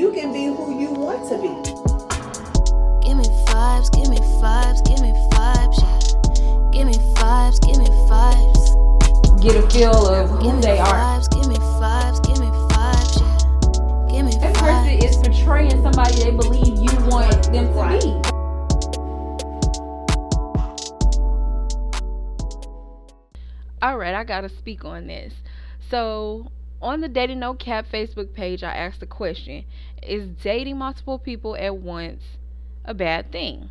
you can be who you want to be. Give me vibes, give me vibes, give me vibes, yeah. Give me vibes, give me vibes. Get a feel of who Give me they are. vibes, give me vibes, give me vibes, yeah. Give me That person is portraying somebody they believe you want them to Right. be. All right, I gotta speak on this. So, on the Dating No Cap Facebook page, I asked the question Is dating multiple people at once a bad thing?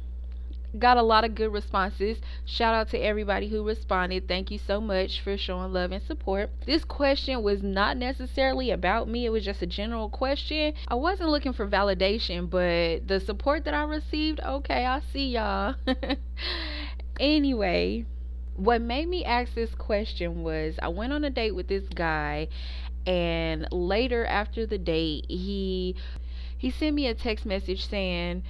Got a lot of good responses. Shout out to everybody who responded. Thank you so much for showing love and support. This question was not necessarily about me, it was just a general question. I wasn't looking for validation, but the support that I received, okay, I see y'all. anyway, what made me ask this question was I went on a date with this guy and later after the date he he sent me a text message saying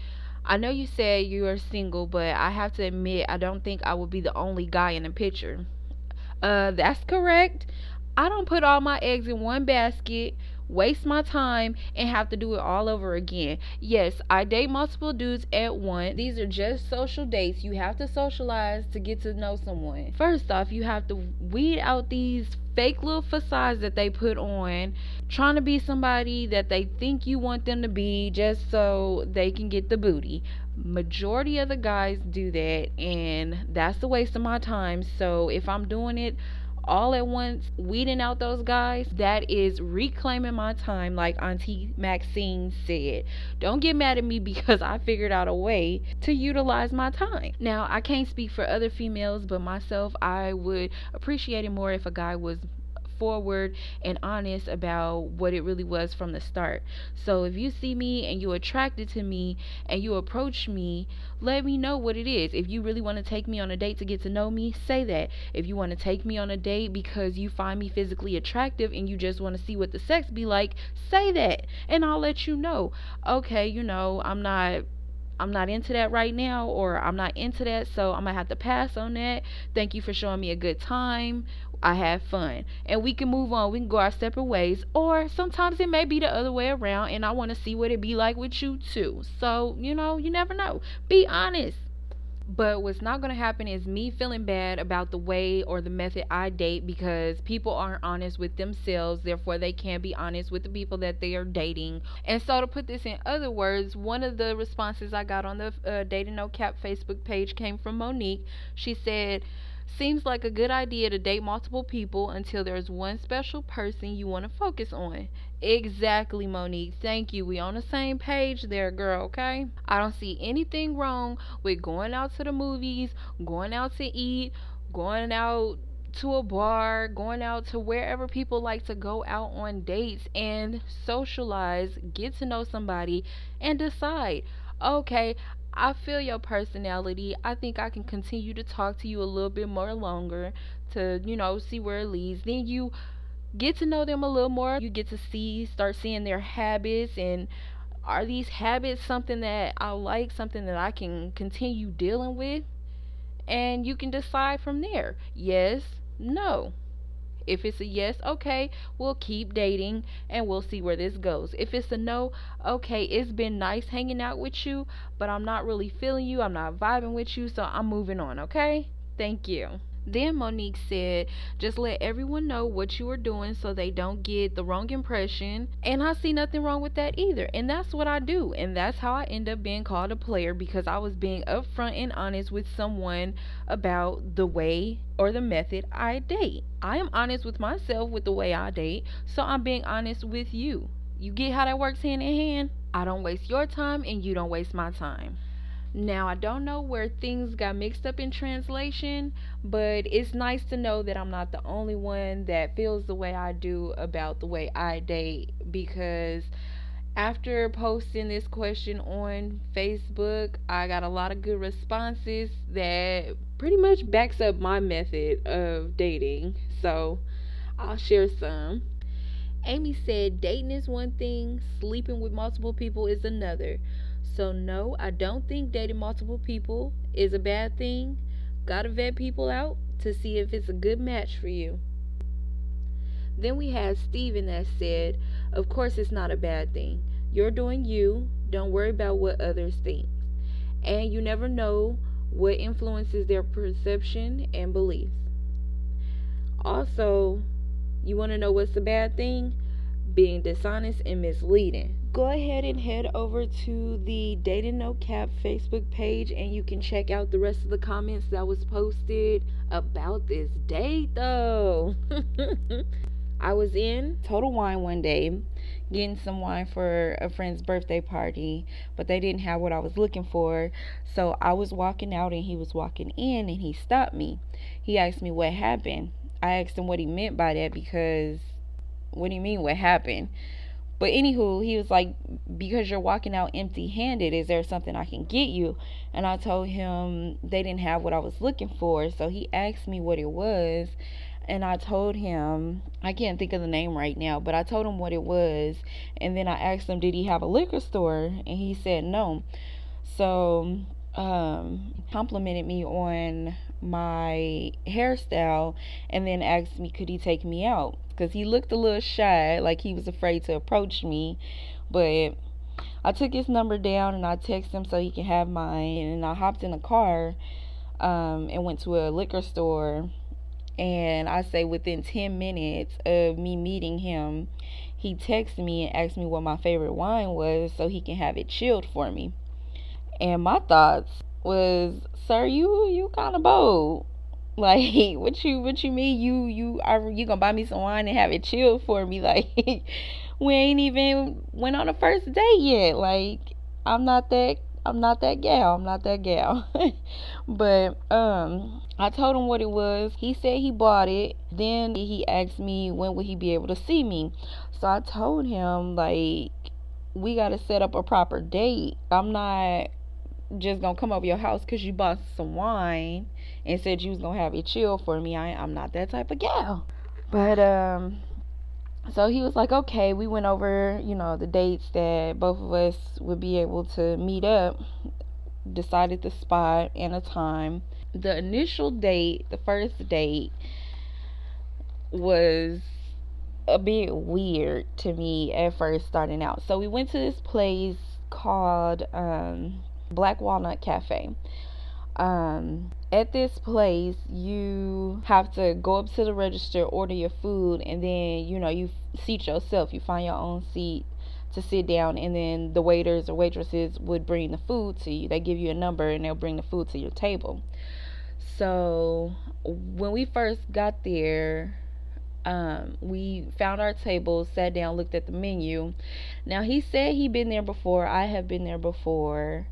I know you said you are single, but I have to admit I don't think I will be the only guy in the picture. Uh that's correct. I don't put all my eggs in one basket, waste my time, and have to do it all over again. Yes, I date multiple dudes at once. These are just social dates. You have to socialize to get to know someone. First off, you have to weed out these fake little facades that they put on, trying to be somebody that they think you want them to be just so they can get the booty. Majority of the guys do that, and that's a waste of my time. So if I'm doing it, all at once, weeding out those guys, that is reclaiming my time, like Auntie Maxine said. Don't get mad at me because I figured out a way to utilize my time. Now, I can't speak for other females, but myself, I would appreciate it more if a guy was forward and honest about what it really was from the start. So if you see me and you're attracted to me and you approach me, let me know what it is. If you really want to take me on a date to get to know me, say that. If you want to take me on a date because you find me physically attractive and you just want to see what the sex be like, say that. And I'll let you know. Okay, you know, I'm not I'm not into that right now or I'm not into that, so I'm going to have to pass on that. Thank you for showing me a good time. I had fun. And we can move on. We can go our separate ways. Or sometimes it may be the other way around and I want to see what it be like with you too. So, you know, you never know. Be honest. But what's not going to happen is me feeling bad about the way or the method I date because people aren't honest with themselves. Therefore, they can't be honest with the people that they are dating. And so, to put this in other words, one of the responses I got on the uh, Dating No Cap Facebook page came from Monique. She said, Seems like a good idea to date multiple people until there's one special person you want to focus on. Exactly, Monique. Thank you. We on the same page there, girl, okay? I don't see anything wrong with going out to the movies, going out to eat, going out to a bar, going out to wherever people like to go out on dates and socialize, get to know somebody, and decide, okay, I feel your personality. I think I can continue to talk to you a little bit more longer to, you know, see where it leads. Then you get to know them a little more. You get to see, start seeing their habits and are these habits something that I like, something that I can continue dealing with? And you can decide from there. Yes, no. If it's a yes, okay, we'll keep dating and we'll see where this goes. If it's a no, okay, it's been nice hanging out with you, but I'm not really feeling you. I'm not vibing with you, so I'm moving on, okay? Thank you. Then Monique said, just let everyone know what you are doing so they don't get the wrong impression. And I see nothing wrong with that either. And that's what I do. And that's how I end up being called a player because I was being upfront and honest with someone about the way or the method I date. I am honest with myself with the way I date, so I'm being honest with you. You get how that works hand in hand? I don't waste your time and you don't waste my time. Now, I don't know where things got mixed up in translation, but it's nice to know that I'm not the only one that feels the way I do about the way I date because after posting this question on Facebook, I got a lot of good responses that pretty much backs up my method of dating. So, I'll share some. Amy said dating is one thing, sleeping with multiple people is another. So, no, I don't think dating multiple people is a bad thing. Gotta vet people out to see if it's a good match for you. Then we had Steven that said, Of course, it's not a bad thing. You're doing you. Don't worry about what others think. And you never know what influences their perception and beliefs. Also, you want to know what's the bad thing? Being dishonest and misleading. Go ahead and head over to the Dating No Cap Facebook page and you can check out the rest of the comments that was posted about this date though. I was in Total Wine one day getting some wine for a friend's birthday party, but they didn't have what I was looking for. So I was walking out and he was walking in and he stopped me. He asked me what happened. I asked him what he meant by that because what do you mean what happened? But anywho, he was like, because you're walking out empty handed, is there something I can get you? And I told him they didn't have what I was looking for. So he asked me what it was. And I told him, I can't think of the name right now, but I told him what it was. And then I asked him, did he have a liquor store? And he said no. So, um, complimented me on my hairstyle and then asked me, could he take me out? because he looked a little shy, like he was afraid to approach me. But I took his number down and I texted him so he can have mine. And I hopped in a car um, and went to a liquor store. And I say within 10 minutes of me meeting him, he texted me and asked me what my favorite wine was so he can have it chilled for me. And my thoughts was, sir, you you kind of bold. Like, what you what you mean? You you are you gonna buy me some wine and have it chilled for me? Like, we ain't even went on a first date yet. Like, I'm not that I'm not that gal. I'm not that gal. but um I told him what it was. He said he bought it. Then he asked me when would he be able to see me. So I told him like we got to set up a proper date. I'm not just gonna come over your house because you bought some wine and said you was gonna have it chill for me. I I'm not that type of gal. But um so he was like, okay, we went over, you know, the dates that both of us would be able to meet up, decided the spot and a time. The initial date, the first date, was a bit weird to me at first starting out. So we went to this place called um, Black Walnut Cafe. Um, at this place, you have to go up to the register, order your food, and then you know you seat yourself. You find your own seat to sit down, and then the waiters or waitresses would bring the food to you. They give you a number, and they'll bring the food to your table. So when we first got there, um, we found our table, sat down, looked at the menu. Now he said he'd been there before. I have been there before.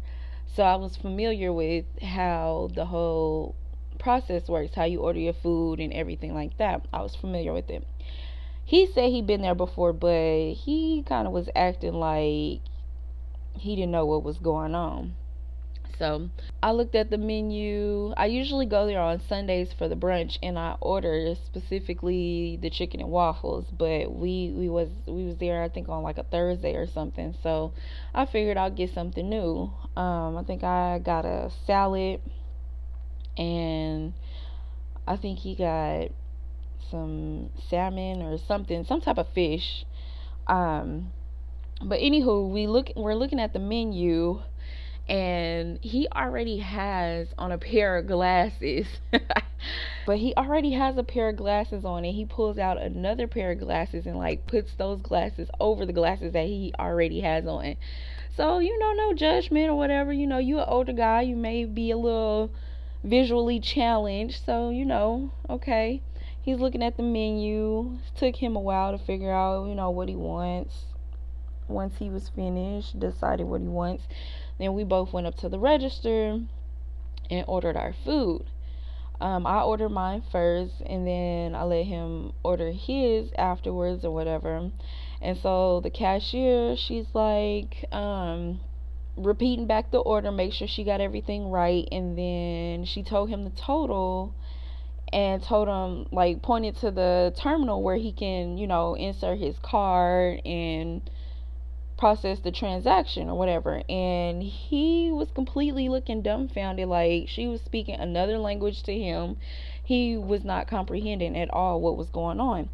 So I was familiar with how the whole process works, how you order your food and everything like that. I was familiar with it. He said he'd been there before, but he kind of was acting like he didn't know what was going on. So I looked at the menu. I usually go there on Sundays for the brunch, and I order specifically the chicken and waffles. But we we was we was there I think on like a Thursday or something. So I figured I'll get something new. Um, I think I got a salad, and I think he got some salmon or something, some type of fish. Um, but anywho, we look we're looking at the menu and he already has on a pair of glasses. but he already has a pair of glasses on and he pulls out another pair of glasses and like puts those glasses over the glasses that he already has on. So, you know, no judgment or whatever. You know, you're an older guy, you may be a little visually challenged. So, you know, okay. He's looking at the menu. Took him a while to figure out, you know, what he wants. Once he was finished, decided what he wants then we both went up to the register and ordered our food. Um, I ordered mine first, and then I let him order his afterwards or whatever. And so the cashier, she's like, um, repeating back the order, make sure she got everything right, and then she told him the total and told him like pointed to the terminal where he can, you know, insert his card and process the transaction or whatever and he was completely looking dumbfounded like she was speaking another language to him he was not comprehending at all what was going on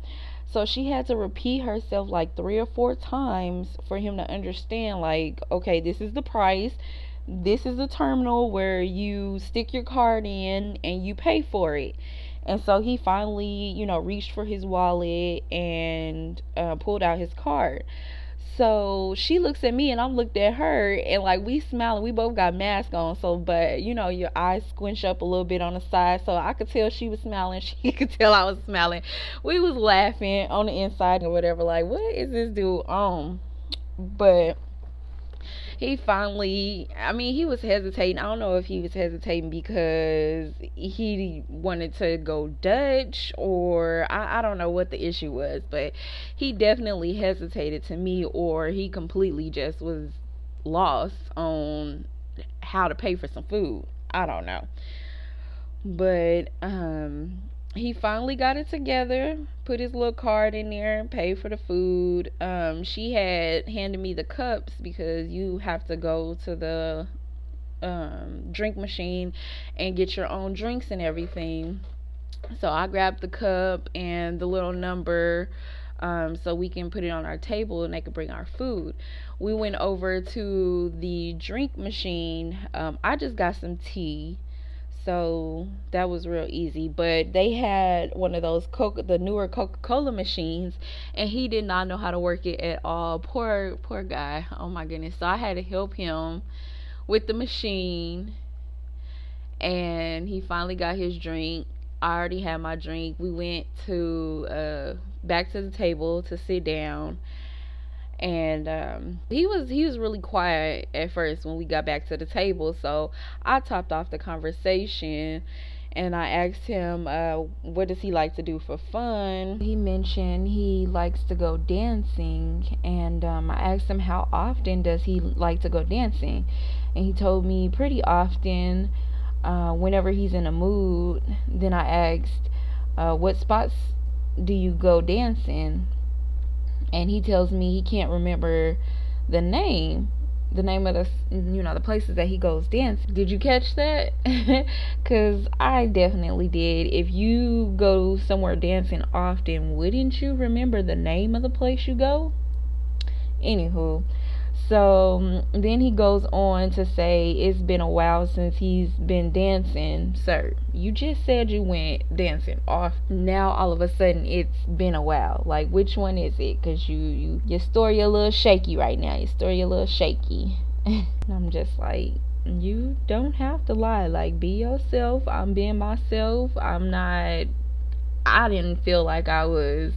So she had to repeat herself like three or four times for him to understand, like, okay, this is the price. This is the terminal where you stick your card in and you pay for it. And so he finally, you know, reached for his wallet and uh, pulled out his card. So she looks at me and I'm looked at her and like we smiling. We both got masks on. So but you know your eyes squinch up a little bit on the side. So I could tell she was smiling. She could tell I was smiling. We was laughing on the inside or whatever. Like what is this dude on? But he finally i mean he was hesitating. I don't know if he was hesitating because he wanted to go dutch or I, I don't know what the issue was but he definitely hesitated to me or he completely just was lost on how to pay for some food. I don't know. But um he finally got it together, put his little card in there, and paid for the food. Um, she had handed me the cups because you have to go to the um, drink machine and get your own drinks and everything. So I grabbed the cup and the little number um, so we can put it on our table and they could bring our food. We went over to the drink machine. Um, I just got some tea so that was real easy. But they had one of those coca the newer coca-cola machines and he did not know how to work it at all. Poor poor guy. Oh my goodness. So i had to help him with the machine and he finally got his drink. I already had my drink. We went to uh back to the table to sit down and um, he was he was really quiet at first when we got back to the table. So i topped off the conversation and i asked him uh, what does he like to do for fun? He mentioned he likes to go dancing and um, i asked him how often does he like to go dancing? And he told me pretty often uh, whenever he's in a mood. Then i asked uh, what spots do you go dancing and he tells me he can't remember the name the name of the you know the places that he goes dancing. Did you catch that? Because i definitely did. If you go somewhere dancing often wouldn't you remember the name of the place you go? Anywho so mm, then he goes on to say it's been a while since he's been dancing. Sir, you just said you went dancing off. Now all of a sudden it's been a while. Like which one is it? Cause you you your story a little shaky right now. Your story a little shaky. I'm just like you don't have to lie. Like be yourself. I'm being myself. I'm not. I didn't feel like I was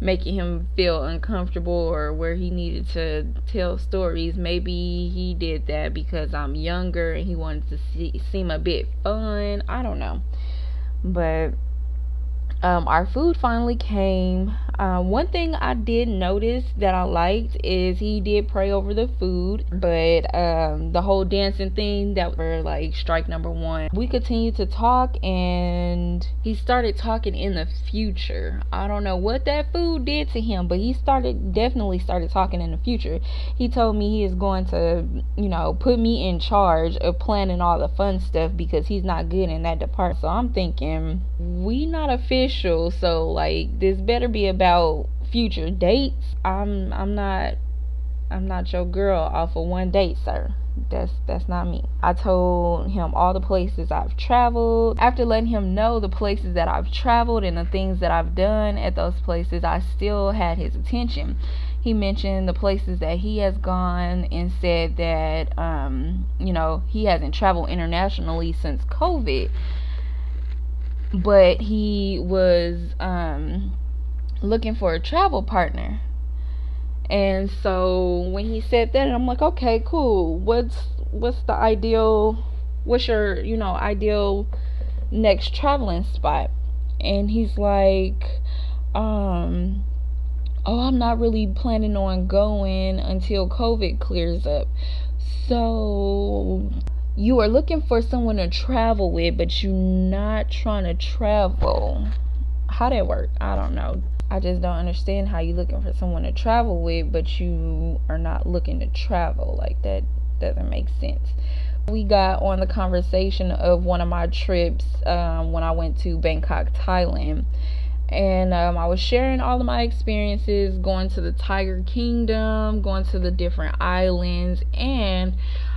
making him feel uncomfortable or where he needed to tell stories. Maybe he did that because I'm younger and he wanted to see, seem a bit fun. I don't know. But um, our food finally came. Uh, one thing I did notice that I liked is he did pray over the food, but um, the whole dancing thing that were like strike number one. We continued to talk, and he started talking in the future. I don't know what that food did to him, but he started definitely started talking in the future. He told me he is going to, you know, put me in charge of planning all the fun stuff because he's not good in that department. So I'm thinking we not official official, so like this better be about future dates. I'm I'm not I'm not your girl off of one date, sir. That's that's not me. I told him all the places I've traveled. After letting him know the places that I've traveled and the things that I've done at those places, I still had his attention. He mentioned the places that he has gone and said that um, you know, he hasn't traveled internationally since COVID but he was um, looking for a travel partner. And so when he said that, I'm like, okay, cool. What's what's the ideal? What's your you know ideal next traveling spot? And he's like, um, oh, I'm not really planning on going until COVID clears up. So you are looking for someone to travel with, but you're not trying to travel. How that work? I don't know. I just don't understand how you're looking for someone to travel with, but you are not looking to travel. Like that doesn't make sense. We got on the conversation of one of my trips um, when I went to Bangkok, Thailand. and um, I was sharing all of my experiences going to the Tiger Kingdom, going to the different islands, and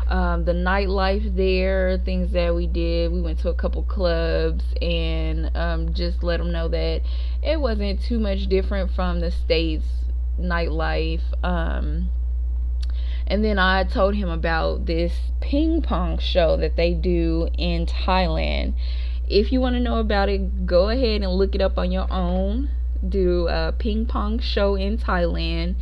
um, the nightlife there, things that we did. We went to a couple clubs and um, just let them know that it wasn't too much different from the States nightlife. Um, and then I told him about this ping pong show that they do in Thailand. If you want to know about it, go ahead and look it up on your own. Do a ping pong show in Thailand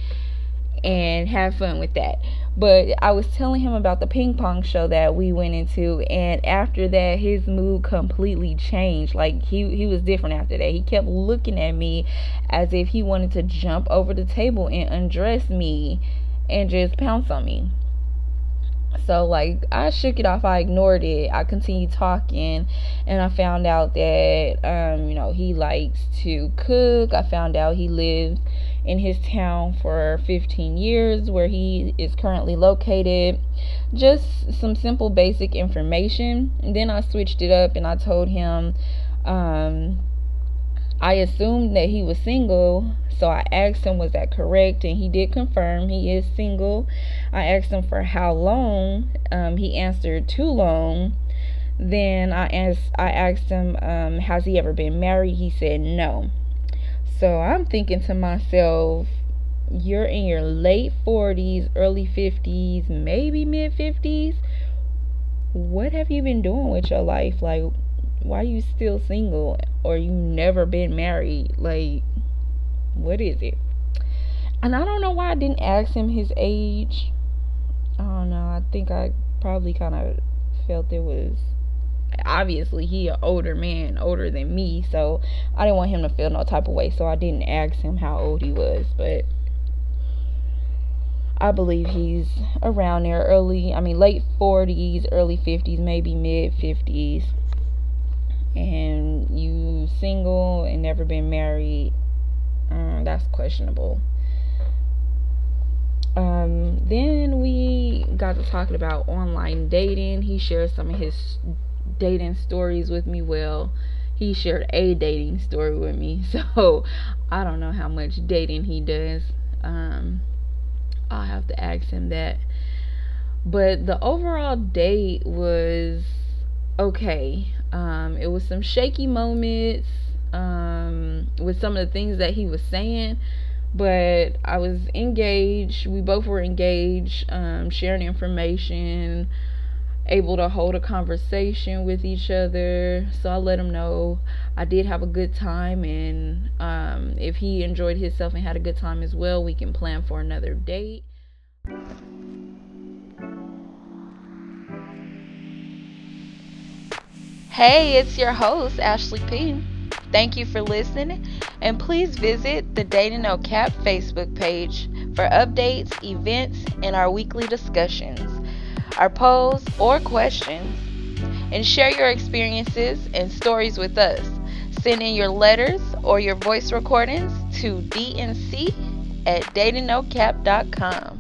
and have fun with that. But I was telling him about the ping pong show that we went into, and after that, his mood completely changed. Like he he was different after that. He kept looking at me as if he wanted to jump over the table and undress me and just pounce on me. So like I shook it off, I ignored it. I continued talking and I found out that um, you know, he likes to cook. I found out he lives in his town for 15 years where he is currently located. Just some simple basic information. And then I switched it up and I told him um, I assumed that he was single so I asked him, was that correct? And he did confirm he is single. I asked him for how long. Um, he answered too long. Then I asked, I asked him, um, has he ever been married? He said no. So I'm thinking to myself, you're in your late 40s, early 50s, maybe mid 50s. What have you been doing with your life? Like, why are you still single or you never been married? Like, what is it? And I don't know why I didn't ask him his age. I don't know. I think I probably kind of felt it was obviously he an older man, older than me, so I didn't want him to feel no type of way, so I didn't ask him how old he was, but I believe he's around there, early, I mean late 40s, early 50s, maybe mid 50s. And you single and never been married, Mm, that's questionable. Um, then we got to talking about online dating. He shared some of his dating stories with me. Well, he shared a dating story with me, so I don't know how much dating he does. Um, I'll have to ask him that. But the overall date was okay. Um, it was some shaky moments um, with some of the things that he was saying. But I was engaged. We both were engaged, um, sharing information, able to hold a conversation with each other. So I let him know I did have a good time, and um, if he enjoyed himself and had a good time as well, we can plan for another date. Hey, it's your host, Ashley P. Thank you for listening, and please visit the Dating No Cap Facebook page for updates, events, and our weekly discussions, our polls or questions, and share your experiences and stories with us. Send in your letters or your voice recordings to dnc at datingnocap.com.